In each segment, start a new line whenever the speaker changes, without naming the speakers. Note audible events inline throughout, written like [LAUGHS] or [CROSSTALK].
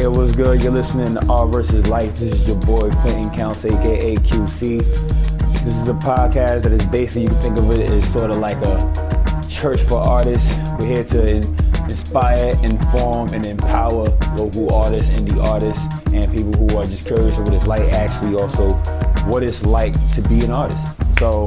Hey, what's good? You're listening to Art versus Life. This is your boy Quentin Counts, aka QC. This is a podcast that is basically, you can think of it as sort of like a church for artists. We're here to inspire, inform, and empower local artists, indie artists, and people who are just curious of what it's like, actually, also what it's like to be an artist. So,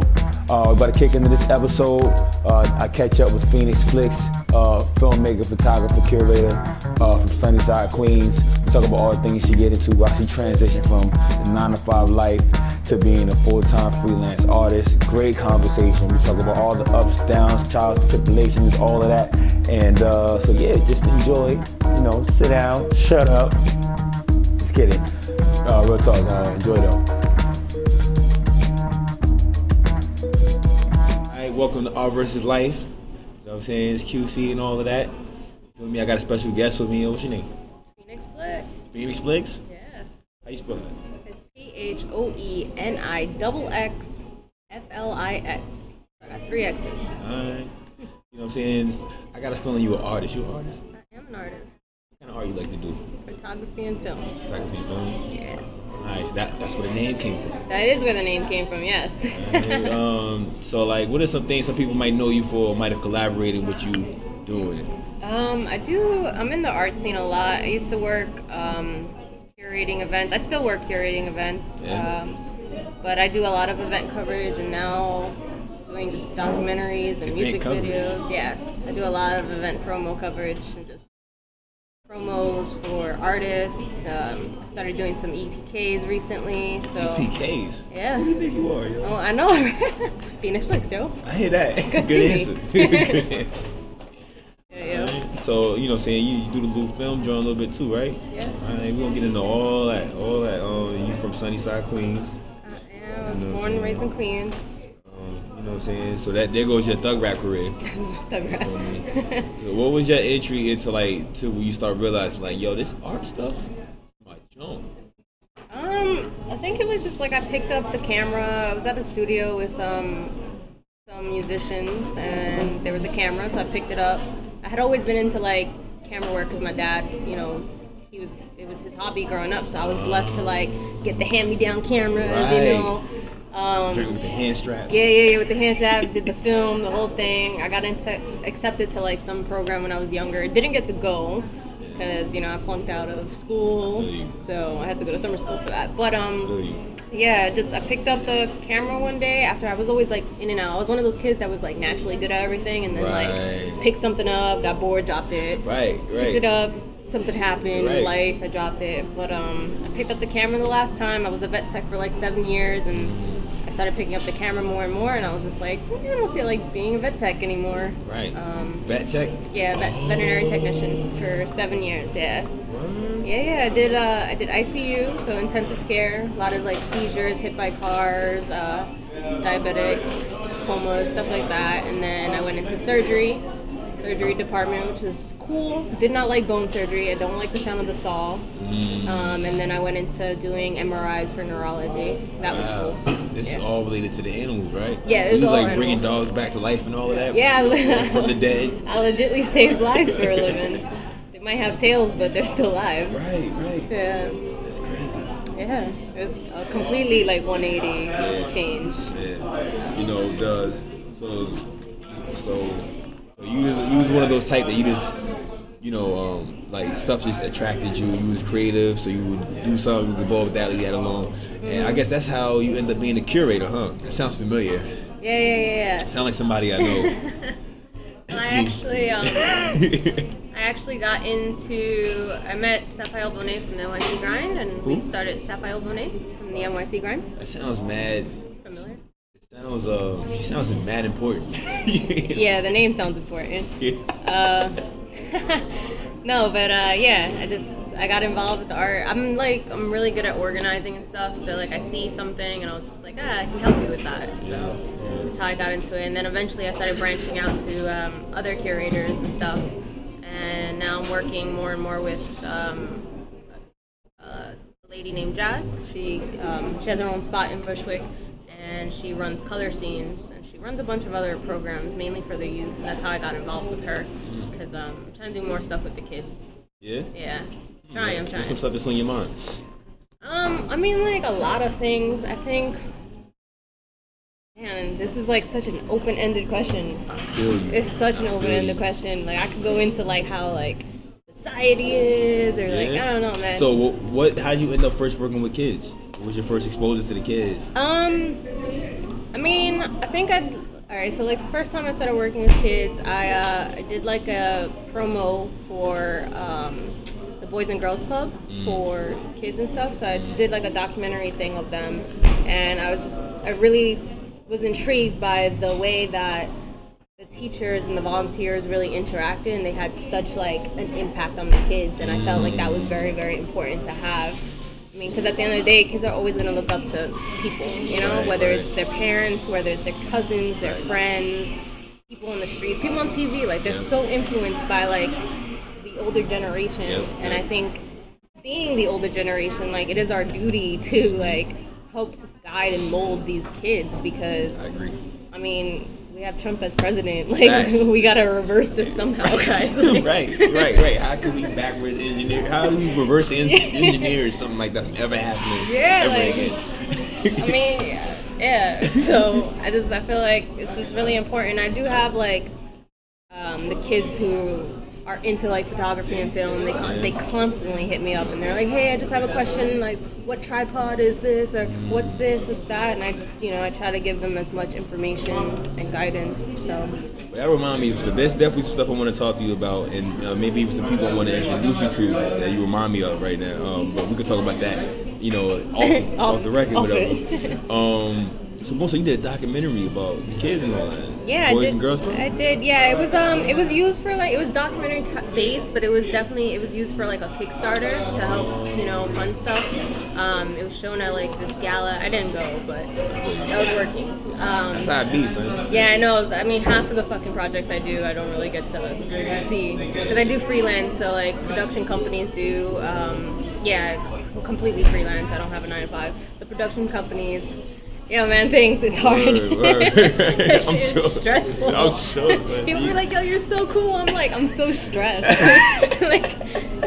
uh, we're about to kick into this episode. Uh, I catch up with Phoenix Flicks, uh, filmmaker, photographer, curator uh, from Sunnyside, Queens. We talk about all the things she get into, how she transitioned from the nine to five life to being a full-time freelance artist. Great conversation. We talk about all the ups, downs, trials, tribulations, all of that. And uh, so yeah, just enjoy. You know, sit down, shut up. Just kidding. Uh, real talk. Uh, enjoy though. Welcome to Art versus Life. You know what I'm saying? It's QC and all of that. You feel me? I got a special guest with me. What's your name?
Phoenix Flicks.
Phoenix Flicks?
Yeah.
How you spell that?
It's P H O E N I double X F L I X. I got three X's.
Alright. You know what I'm saying? I got a feeling you're an artist. You're an artist?
I am an artist.
What kind of art you like to do?
Photography and film.
Photography and film?
Yes.
Alright, that, that's where the name came from.
That is where the name came from, yes.
Alright, [LAUGHS] um, so like, what are some things some people might know you for, might have collaborated with you doing?
um, I do, I'm in the art scene a lot. I used to work um, curating events. I still work curating events.
Yeah.
Um, but I do a lot of event coverage and now doing just documentaries and
Event
music
coverage.
videos. Yeah, I do a lot of event promo coverage and just promos for artists. Um, I started doing some EPKs recently, so
PKs.
Yeah.
Who do you think you are, yo?
oh, I know. [LAUGHS] Phoenix Flicks, yo.
I hear that. Good,
see
answer. [LAUGHS] Good answer.
Yeah, yeah.
So, you know I'm saying, you, you do the little film drawing a little bit too, right?
Yes.
We're gonna get into all that, all that. Um, you from Sunnyside, Queens.
I am. I was born and raised in Queens.
You know what I'm saying? So that there goes your thug rap career. [LAUGHS]
Congrats. [LAUGHS]
what was your entry into like to when you start realizing like, yo, this art stuff, my junk.
Um, I think it was just like I picked up the camera. I was at the studio with um some musicians, and there was a camera, so I picked it up. I had always been into like camera work because my dad, you know, he was it was his hobby growing up, so I was blessed to like get the hand-me-down cameras,
Right.
you know. Um,
Drink with the hand strap.
yeah, yeah, yeah, with the hand strap, did the film, the whole thing. I got into accepted to like some program when I was younger. Didn't get to go because you know I flunked out of school,
you.
so I had to go to summer school for that. But um, yeah, just I picked up the camera one day after I was always like in and out. I was one of those kids that was like naturally good at everything, and then
Right.
like picked something up, got bored, dropped it.
Right, right.
Picked it up. Something happened
Right.
in life. I dropped it, but um, I picked up the camera the last time. I was a vet tech for like seven years, and I started picking up the camera more and more. And I was just like, "Mm, I don't feel like being a vet tech anymore.
Right.
Um,
Vet tech.
yeah, vet, veterinary technician for seven years. Yeah.
What?
Yeah, yeah, I did. Uh, I did ICU, so intensive care. A lot of like seizures, hit by cars, uh, diabetics, comas, stuff like that. And then I went into surgery, surgery department, which is cool. Did not like bone surgery. I don't like the sound of the saw.
Mm.
Um, and then I went into doing MRIs for neurology. That was
Wow.
cool.
This is all related to the animals, right?
Yeah, it's all
like bringing dogs back to life and all of that.
Yeah,
from the dead. [LAUGHS]
I legitly saved lives for a living. They might have tails, but they're still lives.
Right, right.
Yeah.
That's crazy.
Yeah, it was a completely like 180
Yeah.
change.
Yeah. You know the so so so you was you was one of those type that you just you know um, like stuff just attracted you. You was creative, so you would do something you could ball with that, leave that alone. And I guess that's how you end up being a curator, huh? That sounds familiar.
Yeah, yeah, yeah,
Sound like somebody I know.
yeah. [LAUGHS] I actually, um, [LAUGHS] I actually got into. I met Sapphire Bonet from the NYC Grind, and we started Sapphire Bonet from the NYC Grind.
that sounds mad.
Familiar?
It sounds uh, she sounds mad important. [LAUGHS]
Yeah, the name sounds important.
yeah.
Uh, no, but uh, yeah, I just I got involved with the art. I'm like I'm really good at organizing and stuff. So like I see something and I was just like, ah, I can help you with that. So that's how I got into it. And then eventually I started branching out to um, other curators and stuff. And now I'm working more and more with um, a lady named Jazz. She um, she has her own spot in Bushwick, and she runs color scenes, and she runs a bunch of other programs, mainly for the youth. And that's how I got involved with her, because um, I'm trying to do more stuff with the kids.
Yeah.
Yeah, trying. I'm trying.
some stuff that's on your mind?
Um, I mean, like a lot of things. I think. Man, this is like such an open-ended question.
I feel you.
It's such an open-ended question. Like I could go into like how like society is, or like
Yeah.
I don't know, man.
So what? what how'd you end up first working with kids? What was your first exposure to the kids?
Um, I mean, I think I'd. All right, so like the first time I started working with kids, I uh, I did like a promo for um, the Boys and Girls Club for kids and stuff. So I did like a documentary thing of them, and I was just I really was intrigued by the way that the teachers and the volunteers really interacted and they had such like an impact on the kids and i felt like that was very very important to have i mean because at the end of the day kids are always going to look up to people you know
Right,
whether
right.
it's their parents whether it's their cousins their friends people on the street people on tv like they're
Yeah.
so influenced by like the older generation and i think being the older generation like it is our duty to like help guide and mold these kids because
I agree.
I mean, we have Trump as president. [LAUGHS] Like,
Facts.
we gotta reverse this somehow, [LAUGHS] guys. [LAUGHS]
Right, right, right. How can we backwards engineer? How do we reverse engineer something like that from ever happening
Yeah,
ever
like-
again?
I mean, yeah, yeah. So I just I feel like it's just really important. I do have like um, the kids who are into like photography and film. They con- they constantly hit me up and they're like, "Hey, I just have a question. Like, what tripod is this? Or what's this? What's that?" And I, you know, I try to give them as much information and guidance. So
that remind me of stuff. There's definitely some stuff I want to talk to you about, and uh, maybe even some people I want to introduce you to that you remind me of right now. Um, but we could talk about that, you know, off, [LAUGHS] off,
Off-
the record,
off
whatever. [LAUGHS] um, so, Bosa, you did a documentary about the kids and all that.
Yeah,
Boys
I did,
and Girls Club.
I did. Yeah, it was um, it was used for like it was documentary t- based, but it was definitely it was used for like a Kickstarter to help you know fund stuff. Um, it was shown at like this gala. I didn't go, but I was working. Um,
That's how it be, son.
yeah, I know. I mean, half of the fucking projects I do, I don't really get to see because I do freelance. So like production companies do. Um, yeah, completely freelance. I don't have a nine to five. So production companies. Yeah, man, thanks. It's hard.
Word, [LAUGHS] word.
That [LAUGHS]
I'm sure.
stressful.
I'm sure.
People be like, "Yo, you're so cool." I'm like, I'm so stressed. [LAUGHS] like,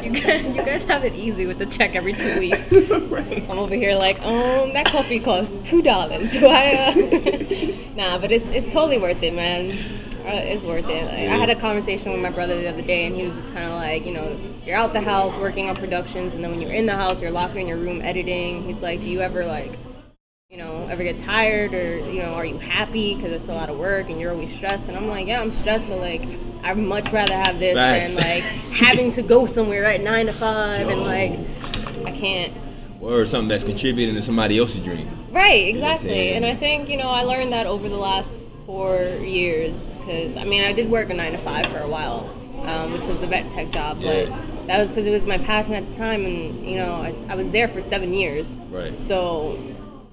you guys, you guys have it easy with the check every two weeks.
right.
I'm over here like, um, that coffee costs two dollars. Do I? Uh... nah, but it's it's totally worth it, man. Uh, It's worth it. Like, I had a conversation with my brother the other day, and he was just kind of like, you know, you're out the house working on productions, and then when you're in the house, you're locked in your room editing. He's like, do you ever like, you know, ever get tired, or you know, are you happy because it's a lot of work and you're always stressed? And I'm like, yeah, I'm stressed, but like, I'd much rather have this
Facts.
than like [LAUGHS] having to go somewhere at nine to five and like, I can't.
Or something that's contributing to somebody else's dream.
Right,
what I'm
exactly. and I think, you know, I learned that over the last four years because, I mean, I did work a nine to five for a while, um, which was the vet tech job,
Yeah.
but that was because it was my passion at the time, and, you know, I, I was there for seven years.
Right.
So,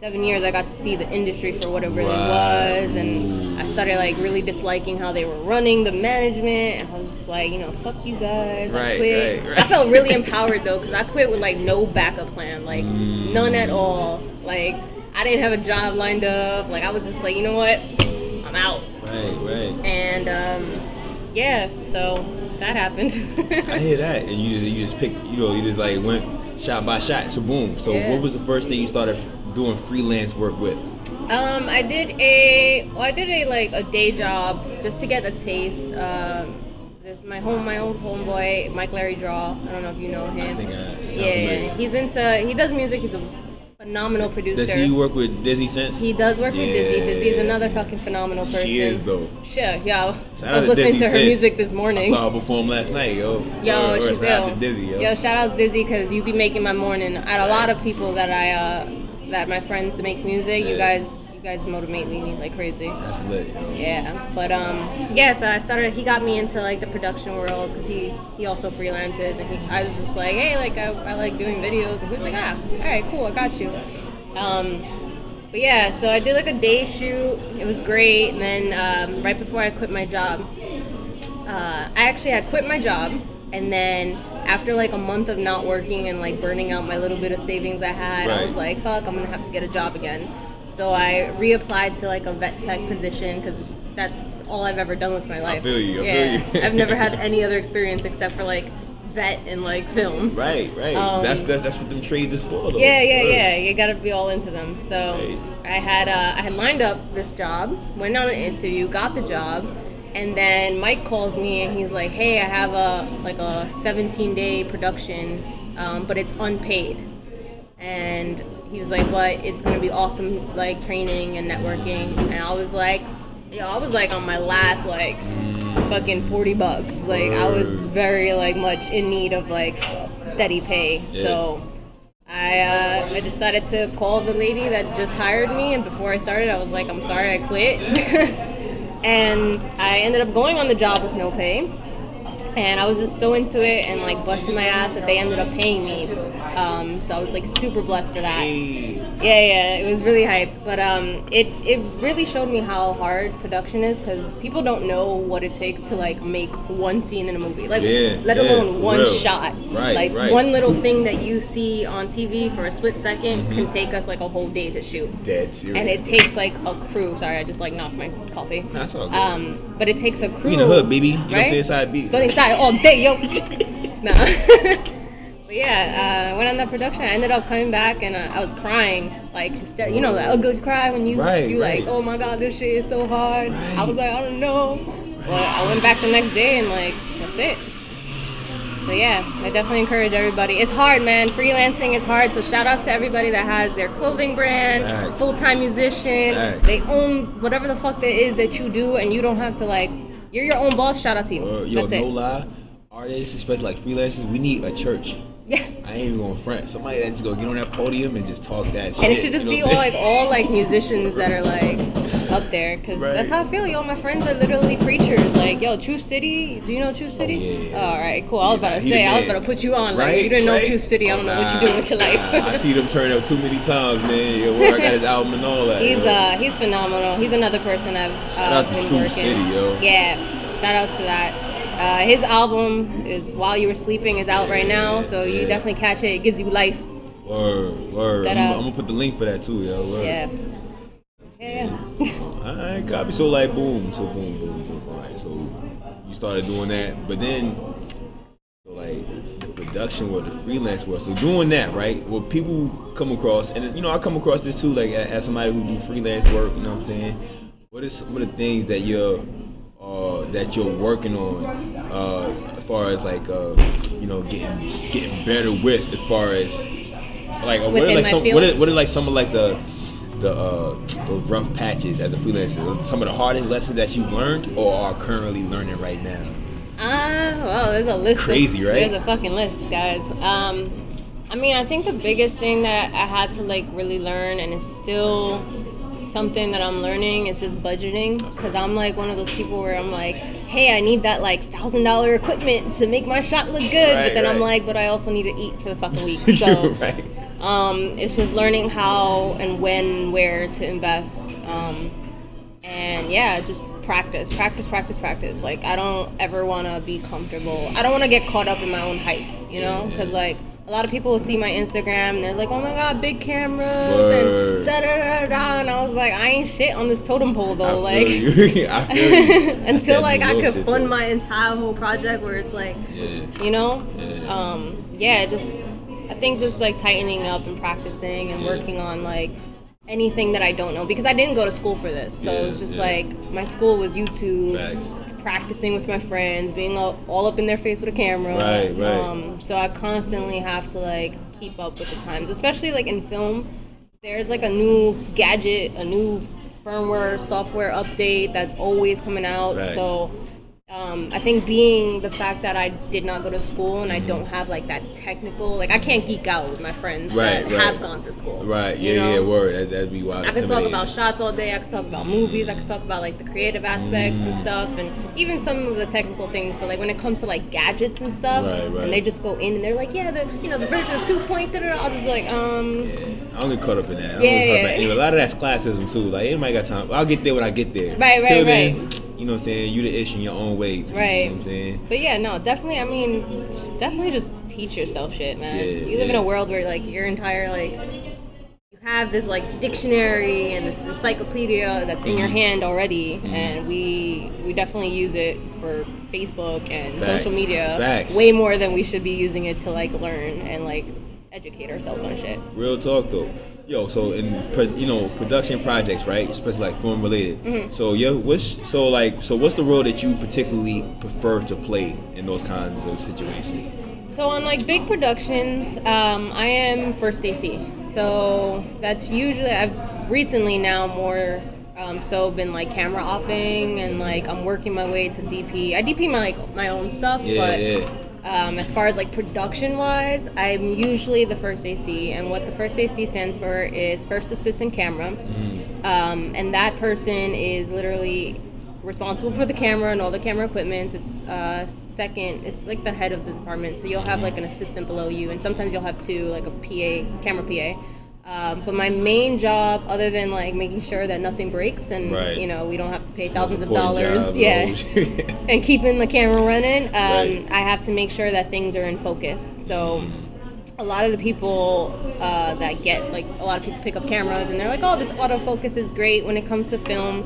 seven years I got to see the industry for what it really
Right.
was, and I started, like, really disliking how they were running the management, and I was just like, you know, fuck you guys. I quit.
right, right.
I felt really empowered, though, because I quit with, like, no backup plan, like, none at all. Like, I didn't have a job lined up. Like, I was just like, you know what? I'm out.
Right, right.
And, um, yeah, so that happened. [LAUGHS]
I hear that, and you just you just picked, you know, you just like went shot by shot, so boom. So
Yeah.
what was the first thing you started doing freelance work with?
Um, I did a well, I did a like a day job just to get a taste. Um, there's my home, my old homeboy, Mike Larry Draw. I don't know if you know him.
I think I
yeah, he's into he does music. He's a phenomenal producer.
Does he work with Dizzy Sense?
He does work with Dizzy.
Yeah,
Dizzy is another fucking phenomenal person.
She is though.
Sure, yeah.
Shout
I was
to
listening
Dizzy
to her
Sense.
music this
I
morning.
saw her perform last night, yo.
Yo,
word.
she's
Shout out
ill.
to Dizzy, yo.
Yo, shout out Dizzy because you be making my morning. I had a lot of people that I uh, that my friends make music. You guys, you guys motivate me like crazy.
That's lit, yo.
Yeah, but um, yeah. So I started. He got me into like the production world because he he also freelances, and he, I was just like, hey, like I, I like doing videos, and he was like, ah, all right, cool, I got you. Um, but yeah, so I did like a day shoot. It was great, and then um, right before I quit my job, uh, I actually had quit my job, and then after like a month of not working and like burning out my little bit of savings I had, I was like, fuck, I'm gonna have to get a job again. So I reapplied to like a vet tech position because that's all I've ever done with my life.
I feel you, I
yeah,
feel you.
I've never had [LAUGHS] any other experience except for like vet and like film.
Right, right.
Um,
that's, that's that's what them trades is for. Though.
Yeah, yeah,
Word.
yeah. You gotta be all into them. So
Right.
I had uh, I had lined up this job, went on an interview, got the job, and then Mike calls me and he's like, "Hey, I have a like a 17 day production, um, but it's unpaid." And he was like, "But it's gonna be awesome, like training and networking." And I was like, "Yo, I was like on my last like." fucking 40 bucks like i was very like much in need of like steady pay so I, uh, I decided to call the lady that just hired me, and before I started, I was like, I'm sorry, I quit. [LAUGHS] and I ended up going on the job with no pay. And I was just so into it and like busting my ass that they ended up paying me. Um, so I was like super blessed for that.
Hey,
Yeah, yeah, it was really hype. But um, it it really showed me how hard production is because people don't know what it takes to like make one scene in a movie, like
Yeah,
let
yeah,
alone one
real.
shot.
Right,
like
right.
one little thing that you see on TV for a split 2nd
Mm-hmm.
can take us like a whole day to shoot.
dead serious.
And it takes like a crew. Sorry, I just like knocked my coffee.
That's all good.
Um, but it takes a crew.
We in the hood, baby. You
right?
say.
Sunny side all day, yo. [LAUGHS] no. [LAUGHS] but yeah, uh, I went on that production. I ended up coming back and uh, I was crying, like hyster- you know, the ugly cry when you
Right,
you
right.
like, oh my god, this shit is so hard. I was like, I don't know. But I went back the next day and like that's it. So yeah, I definitely encourage everybody. It's hard, man. Freelancing is hard. So shout outs to everybody that has their clothing brand, full time musician.
Facts.
They own whatever the fuck that is that you do, and you don't have to like. You're your own boss. Shout out to you.
Uh, yo,
That's
no
it.
lie, artists, especially like freelancers, we need a church.
Yeah.
I ain't even gonna front. Somebody that just go get on that podium and just talk that shit.
And it should just
you
be all like all like musicians that are like up there, cause
Right.
that's how I feel. Yo, my friends are literally preachers. Like, yo, Truth City. Do you know Truth City?
Yeah.
all right, cool. I was about to say, I was about to put you on. Like,
Right,
you didn't know
right?
Truth City. I don't know what you're doing with your life.
nah, I see them turn up too many times, man. Yo, where I got his album and all that.
He's uh he's phenomenal. He's another person I've uh,
Shout out to
been
Truth
working.
City, yo.
Yeah, shout outs to that. Uh, his album is While You Were Sleeping is out right now, so you definitely catch it. It gives you life.
Word, word. I'm. I'm gonna put the link for that too, yo. Word.
Yeah. Yeah. Yeah.
Alright, copy. So like, boom, so boom, boom, boom. All right, so you started doing that, but then, so like the production world, the freelance world. So doing that, right? What people come across, and you know, I come across this too, like as somebody who do freelance work. You know what I'm saying? What is some of the things that you're uh, that you're working on, uh, as far as like uh, you know, getting getting better with, as far as like what are like some what are, what are like some of like the the uh, those rough patches as a freelancer? Some of the hardest lessons that you've learned or are currently learning right now.
Ah, well, there's a list. of-
Crazy, right?
There's a fucking list, guys. Um, I mean, I think the biggest thing that I had to like really learn, and it's still something that I'm learning, is just budgeting. Because I'm like one of those people where I'm like, hey, I need that like thousand dollar equipment to make my shot look good,
Right,
but then I'm like, but I also need to eat for the fucking week. [LAUGHS] So.
right.
Um, it's just learning how and when, where to invest. Um, and yeah, just practice, practice, practice, practice. Like I don't ever want to be comfortable. I don't want to get caught up in my own hype, you know? Because like a lot of people will see my Instagram and they're like, "Oh my god, big cameras
Word.
and da da da da," and I was like, "I ain't shit on this totem pole though." like until like I could fund
though.
my entire whole project where it's like
Yeah.
you know
Yeah.
um yeah just i think just like tightening up and practicing and
Yeah.
working on like anything that i don't know because i didn't go to school for this so
Yeah,
it was just
yeah.
like my school was youtube
Facts.
practicing with my friends being all, all up in their face with a camera
Right, right.
um so i constantly have to like keep up with the times especially like in film there's like a new gadget a new firmware software update that's always coming out
Facts.
so um, I think being the fact that I did not go to school and I don't have like that technical, like I can't geek out with my friends
Right,
that
right.
have gone to school.
Right.
you
Yeah.
know?
Yeah. Word. That, that'd be wild.
I could talk about shots all day. I could talk about movies. I could talk about like the creative aspects and stuff, and even some of the technical things. But like when it comes to like gadgets and stuff,
Right,
and they just go in and they're like, yeah, the you know the version of two point. I'll just be like, um,
Yeah. I don't get caught up in that. I don't
Yeah,
get caught up
yeah.
A lot of that's classism too. Like anybody got time. I'll get there when I get there.
Right, right,
Till
right.
then, you know what I'm saying? You the ish in your own way. Too,
Right.
You know what I'm saying?
But yeah, no, definitely. I mean, definitely just teach yourself shit, man.
Yeah,
you live in a world where like your entire like you have this like dictionary and this encyclopedia that's in your
Mm-hmm.
hand already, and we we definitely use it for Facebook and
Facts.
social media
Facts.
way more than we should be using it to like learn and like educate ourselves on shit.
Real talk though. Yo, so in you know production projects, right? Especially like film related.
Mm-hmm.
So yeah, what's so like so what's the role that you particularly prefer to play in those kinds of situations?
So on like big productions, um, I am first AC. So that's usually I've recently now more um, so been like camera opping and like I'm working my way to DP. I DP my like my own stuff,
Yeah,
but
yeah.
Um, as far as like production wise, I'm usually the first AC, and what the first AC stands for is first assistant camera, um, and that person is literally responsible for the camera and all the camera equipment. It's uh, second, it's like the head of the department, so you'll have like an assistant below you, and sometimes you'll have two, like a PA, camera PA. Um, but my main job, other than like making sure that nothing breaks and
Right.
you know we don't have to pay thousands of dollars,
job,
yeah, [LAUGHS] and keeping the camera running, um,
Right.
I have to make sure that things are in focus. So a lot of the people uh, that get like a lot of people pick up cameras and they're like, oh, this autofocus is great when it comes to film.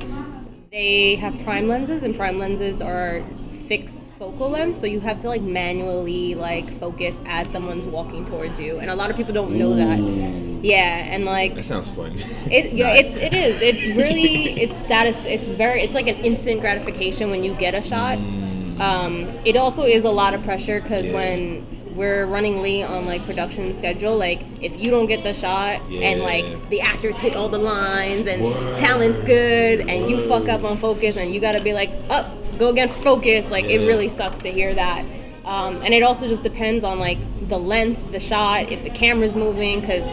They have prime lenses, and prime lenses are fixed focal length, so you have to like manually like focus as someone's walking towards you, and a lot of people don't know that. Yeah, and like
that sounds fun.
it, [LAUGHS] yeah, it's it is. It's [LAUGHS] really it's satis. It's very. It's like an instant gratification when you get a shot. Um, it also is a lot of pressure because
Yeah.
when we're running late on like production schedule, like if you don't get the shot and like the actors hit all the lines and
Word.
talent's good and you fuck up on focus and you gotta be like up, go again, focus. Like it really sucks to hear that. Um, and it also just depends on like the length, the shot, if the camera's moving, because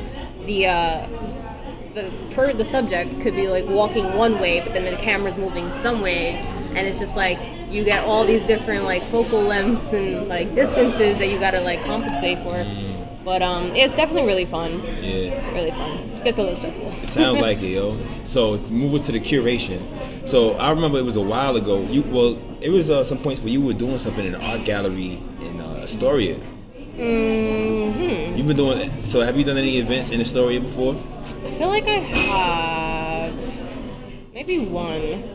the uh, the per the subject could be like walking one way, but then the camera's moving some way, and it's just like you get all these different like focal lengths and like distances that you gotta like compensate for. But um, it's definitely really fun,
yeah.
really fun. It gets a little stressful.
It Sounds like it, yo. So moving to the curation. So I remember it was a while ago. You well, it was uh, some points where you were doing something in the art gallery in uh, Astoria.
hmm
You've been doing. So have you done any events in Astoria before?
I feel like I have maybe one.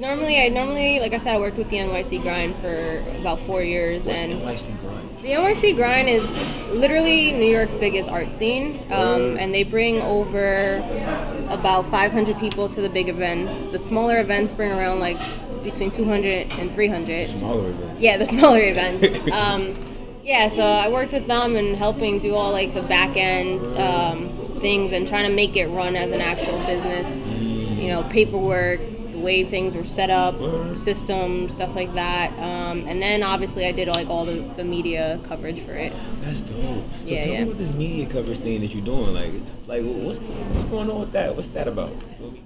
Normally I normally like I said I worked with the NYC Grind for about four years and.
The NYC grind?
The NYC Grind is literally New York's biggest art scene, um, and they bring over about 500 people to the big events. The smaller events bring around like between 200 and 300.
Smaller events.
Yeah, the [LAUGHS] smaller events. um, yeah, so I worked with them and helping do all like the back end um, things and trying to make it run as an actual business. You know, paperwork, way things were set up,
Word.
systems, stuff like that. Um, and then obviously I did like all the, the media coverage for it.
That's dope. So
Yeah,
tell
yeah.
me about this media coverage thing that you're doing. Like, like what's what's going on with that? What's that about?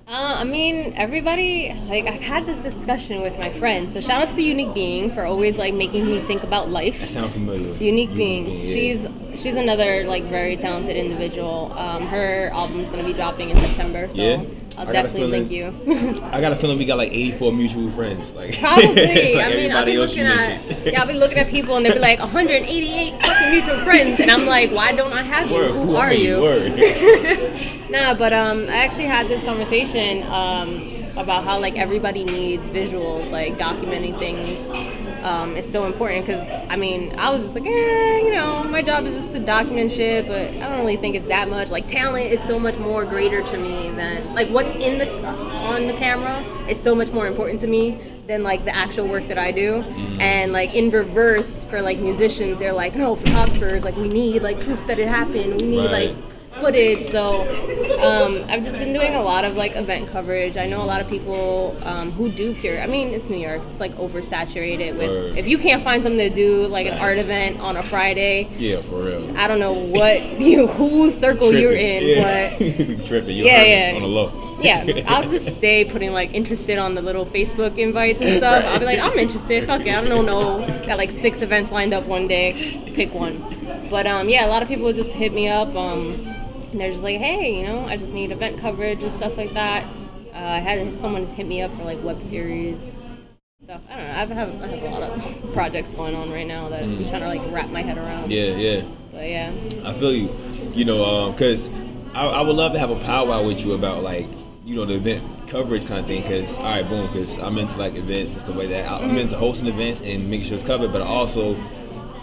Uh, I mean, everybody, like, I've had this discussion with my friends. So, shout out to Unique Being for always, like, making me think about life.
That
life.
sound familiar.
Unique Being.
yeah.
She's she's another, like, very talented individual. Um, her album's going to be dropping in September. So,
Yeah?
I'll
I
definitely link you.
I got a feeling we got like 84 mutual friends. Like [LAUGHS]
Probably.
like
I mean, I'll be looking at [LAUGHS] yeah, I'll be looking at people and they'll be like 188 fucking mutual friends, and I'm like, why don't I have you?
Word,
Who are you? [LAUGHS] Nah, but um, I actually had this conversation um, about how like everybody needs visuals, like documenting things um, is so important. Because I mean, I was just like, eh, you know, my job is just to document shit, but I don't really think it's that much. Like talent is so much more greater to me than like what's in the on the camera is so much more important to me than like the actual work that I do. And like in reverse for like musicians, they're like, no, photographers, like we need like proof that it happened. We need
Right.
like footage. So um, I've just been doing a lot of like event coverage. I know a lot of people um, who do cure. I mean, it's New York. It's like oversaturated with.
Word.
If you can't find something to do, like an art event on a Friday,
yeah, for real.
I don't know what [LAUGHS] you whose circle you're in,
yeah.
but. [LAUGHS]
Tripping. You're
Yeah, yeah.
On the low.
Yeah, [LAUGHS] I'll just stay putting like interested on the little Facebook invites and stuff.
Right.
I'll be like, I'm interested. Fuck it. I don't know. No. Got like six events lined up one day. Pick one. But um, yeah, a lot of people just hit me up. Um, and they're just like, hey, you know, I just need event coverage and stuff like that. Uh, I had someone hit me up for like web series stuff. I don't know. I have I have a lot of projects going on right now that I'm trying to like wrap my head around.
Yeah, yeah.
But yeah.
I feel you. You know, because I, I would love to have a powwow with you about like you know the event coverage kind of thing. Cause all right, boom. Cause I'm into like events and stuff like that. I-
Mm-hmm.
I'm into hosting events and making sure it's covered, but I also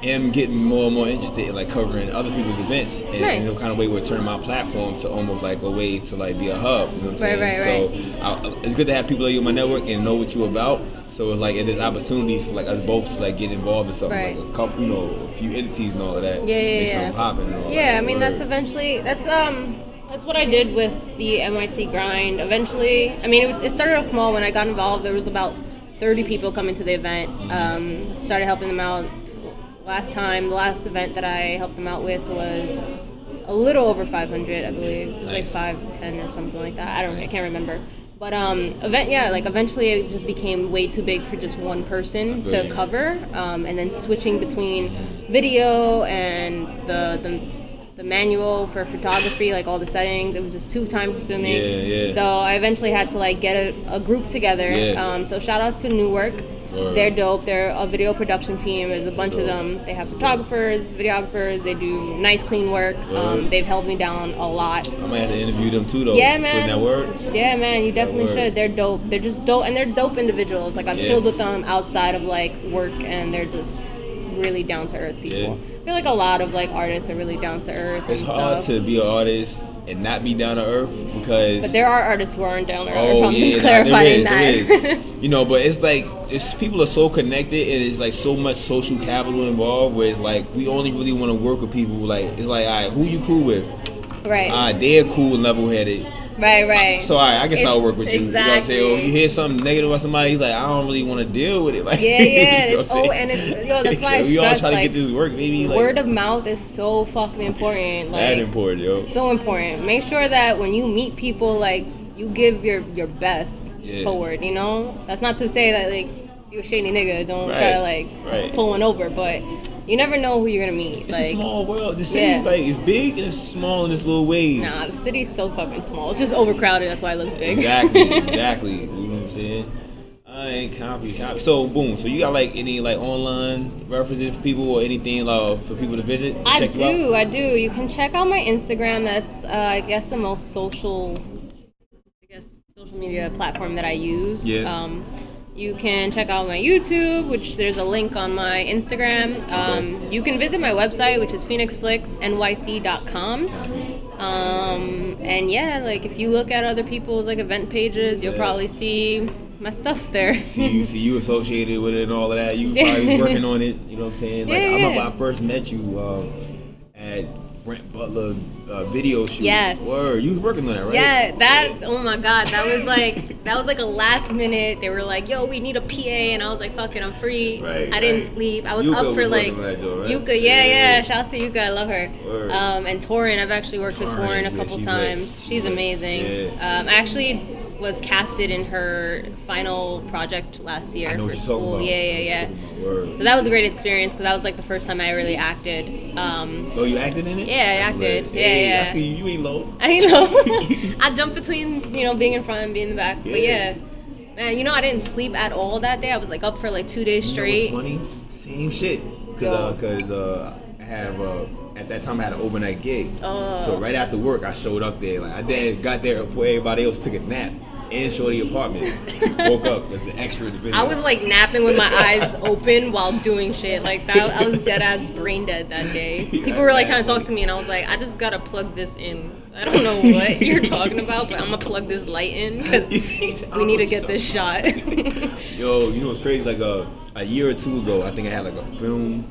am getting more and more interested in like covering other people's events and,
Nice.
and the kind of way we're turning my platform to almost like a way to like be a hub. You know what I'm
Right,
saying?
right,
so I, it's good to have people like you in my network and know what you're about. So it's like there's opportunities for like us both to like get involved in something
Right.
like a couple, you know, a few entities and all of that.
Yeah, yeah,
Make
yeah.
something popping and all
Yeah,
that.
I mean that's eventually that's um that's what I did with the NYC grind. Eventually, I mean it was it started off small when I got involved. There was about 30 people coming to the event. Um, started helping them out. Last time, the last event that I helped them out with was a little over 500, I believe. It was like
Nice.
510 or something like that. I don't know. I can't remember. But um, event, yeah, like eventually it just became way too big for just one person to cover, um, and then switching between video and the, the the manual for photography, like all the settings, it was just too time consuming.
Yeah, yeah.
So I eventually had to like get a, a group together.
Yeah.
Um, so shout outs to New Work.
Word.
They're dope. They're a video production team. There's a bunch of them. They have photographers, videographers. They do nice, clean work. Um, they've held me down a lot.
I might have to interview them too, though.
Yeah,
Putting
man.
that word.
Yeah, man, you definitely should. They're dope. They're just dope, and they're dope individuals. Like I've
Yeah.
chilled with them outside of like work, and they're just really down to earth people.
Yeah.
I feel like a lot of like artists are really down to earth.
It's hard
stuff.
to be an artist and not be down to earth because.
But there are artists who aren't down to earth.
Oh
I'm
yeah,
just
nah,
clarifying
there is,
that.
there is. [LAUGHS] You know, but it's like it's people are so connected and it's like so much social capital involved. Where it's like we only really want to work with people. Like it's like, all right, who you cool with?
right,
All right, they're cool and level headed.
Right, right.
So all right, I guess I'll work with you. You know what I'm saying? Or you hear something negative about somebody, he's like, I don't really want to deal with it. [LAUGHS] Like,
Yeah, yeah.
you know
it's, oh, and it's yo. That's why I [LAUGHS]
we all try to get this work, maybe. Like,
word of mouth is so fucking important. Like
that important, yo.
so important. Make sure that when you meet people, like you give your your best
Yeah.
forward. You know, that's not to say that like you're a shady nigga. Don't try to like
right.
pull one over, but you never know who you're gonna meet.
It's
like,
a small world. The city's
Yeah.
like it's big and it's small in its little ways.
nah, the city's so fucking small. It's just overcrowded. That's why it looks big.
Exactly, [LAUGHS] exactly. You know what I'm saying? I ain't copy, copy. So boom. So you got like any like online references for people or anything uh, for people to visit?
I
check you out?
do, I do. You can check out my Instagram. That's, uh, I guess, the most social, I guess, social media platform that I use.
Yeah.
Um, you can check out my YouTube, which there's a link on my Instagram. Um, you can visit my website, which is phoenixflixnyc.com. Um, and yeah, like if you look at other people's like event pages, you'll
Yeah.
probably see my stuff there.
See you, see you associated with it and all of that. You probably working [LAUGHS] on it. You know what I'm saying? Like
Yeah,
I remember
yeah.
I first met you um, at Brent Butler uh, video shoot.
Yes.
Word. You was working on that, right?
Yeah, that oh my god, that was like [LAUGHS] that was like a last minute. They were like, "Yo, we need a PA," and I was like, "Fuck it, I'm free."
Right,
I didn't
right.
sleep. I was
Yuka
up for
was
like
working on that joint, right?
Yuka. Yeah,
Yeah,
yeah.
yeah.
Shout out to Yuka. I love her.
Word.
Um, and Torin, I've actually worked with
Torin,
Torin a
yeah,
couple
she's
times. She's amazing.
Yeah.
Um, I actually was casted in her final project last year
I know
for school. Yeah, yeah, yeah.
you're talking about. Word.
So that was a great experience because that was like the first time I really acted. Um,
Oh, you acted in it?
Yeah, I acted. Yeah,
Hey,
yeah.
I see you. You ain't low. [LAUGHS]
I know. [LAUGHS] I jump between, you know, being in front and being in the back. But
Yeah.
yeah. Man, you know, I didn't sleep at all that day. I was like up for like two days
You know
straight.
funny? Same shit. Cause, uh, cause uh, I have uh, at that time I had an overnight gig.
Oh.
So right after work, I showed up there. Like I did, got there before everybody else took a nap in Shorty apartment. [LAUGHS] Woke up. That's an extra video.
I was like napping with my eyes open while doing shit. Like that, I was dead ass brain dead that day. [LAUGHS] People were like trying to talk to me, and I was like, I just gotta plug this in. I don't know what [LAUGHS] you're talking about, but I'm gonna plug this light in because we need to get this shot.
Yo, you know what's crazy? Like a a year or two ago, I think I had like a film,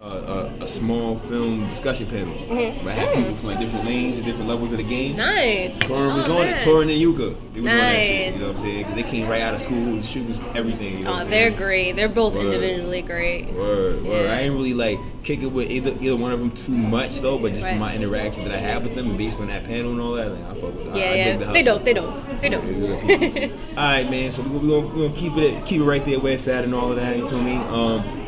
uh, a, a small film discussion panel.
Mm-hmm.
Where I had people from like different lanes and different levels of the game.
nice.
Torin was
Oh,
on it. Torin and Yuka. They was on that shit.
Nice.
You know what I'm saying? Because they came right out of school, shooting everything. You know
Oh, they're great. They're both
Word.
individually great.
Word, word.
Yeah.
I ain't really like kick it with either either one of them too much though, but just
Right.
my interaction that I had with them and based on that panel and all that, like, I fuck with. them.
Yeah,
I
yeah.
dig the
They don't. They dope. They.
Yeah, [LAUGHS] all right, man. So we gonna, we gonna, we gonna keep it keep it right there, West Side and all of that. You feel me? Um,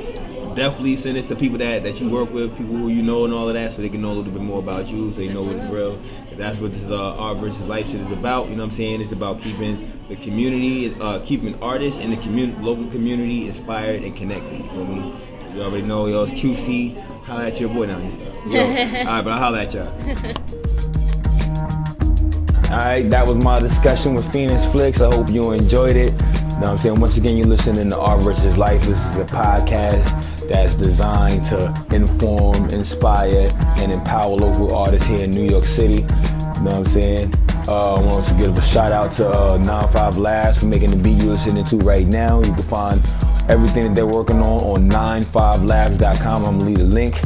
definitely send this to people that, that you work with, people who you know and all of that, so they can know a little bit more about you, so they know what's real. That's what this uh, art versus life shit is about. You know what I'm saying? It's about keeping the community, uh, keeping artists in the community, local community inspired and connected. You feel me? So you already know, yo, it's QC. Holla at your boy now. Let me. Yo, [LAUGHS] all right, but I'll holla at y'all. [LAUGHS]
Alright, that was my discussion with Phoenix Flicks. I hope you enjoyed it. You know what I'm saying? Once again, you're listening to Art versus Life. This is a podcast that's designed to inform, inspire, and empower local artists here in New York City. You know what I'm saying? Uh, I want to give a shout out to uh, 95 Labs for making the beat you're listening to right now. You can find everything that they're working on on 95labs.com. I'm gonna leave a link.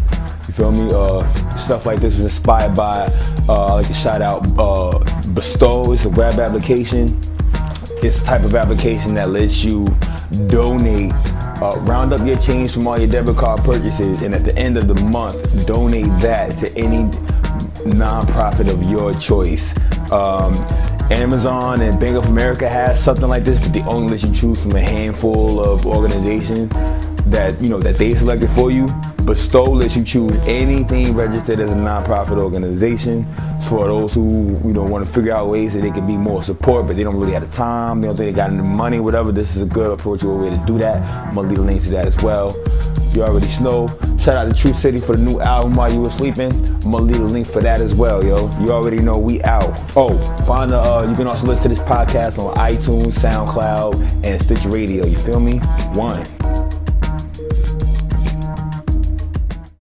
You feel me? Uh, stuff like this was inspired by, uh, I like to shout out uh, Bestow. It's a web application. It's the type of application that lets you donate, uh, round up your change from all your debit card purchases, and at the end of the month, donate that to any nonprofit of your choice. Um, Amazon and Bank of America has something like this, but they only let you choose from a handful of organizations that you know that they selected for you. But Bestow lets you choose anything registered as a nonprofit organization. It's for those who you know want to figure out ways that they can be more support, but they don't really have the time. They don't think they got any money, whatever. This is a good approachable way to do that. I'm gonna leave a link to that as well. You already know. Shout out to Truth City for the new album while you were sleeping. I'm gonna leave a link for that as well, yo. You already know we out. Oh, find the. Uh, you can also listen to this podcast on iTunes, SoundCloud, and Stitch Radio. You feel me? One.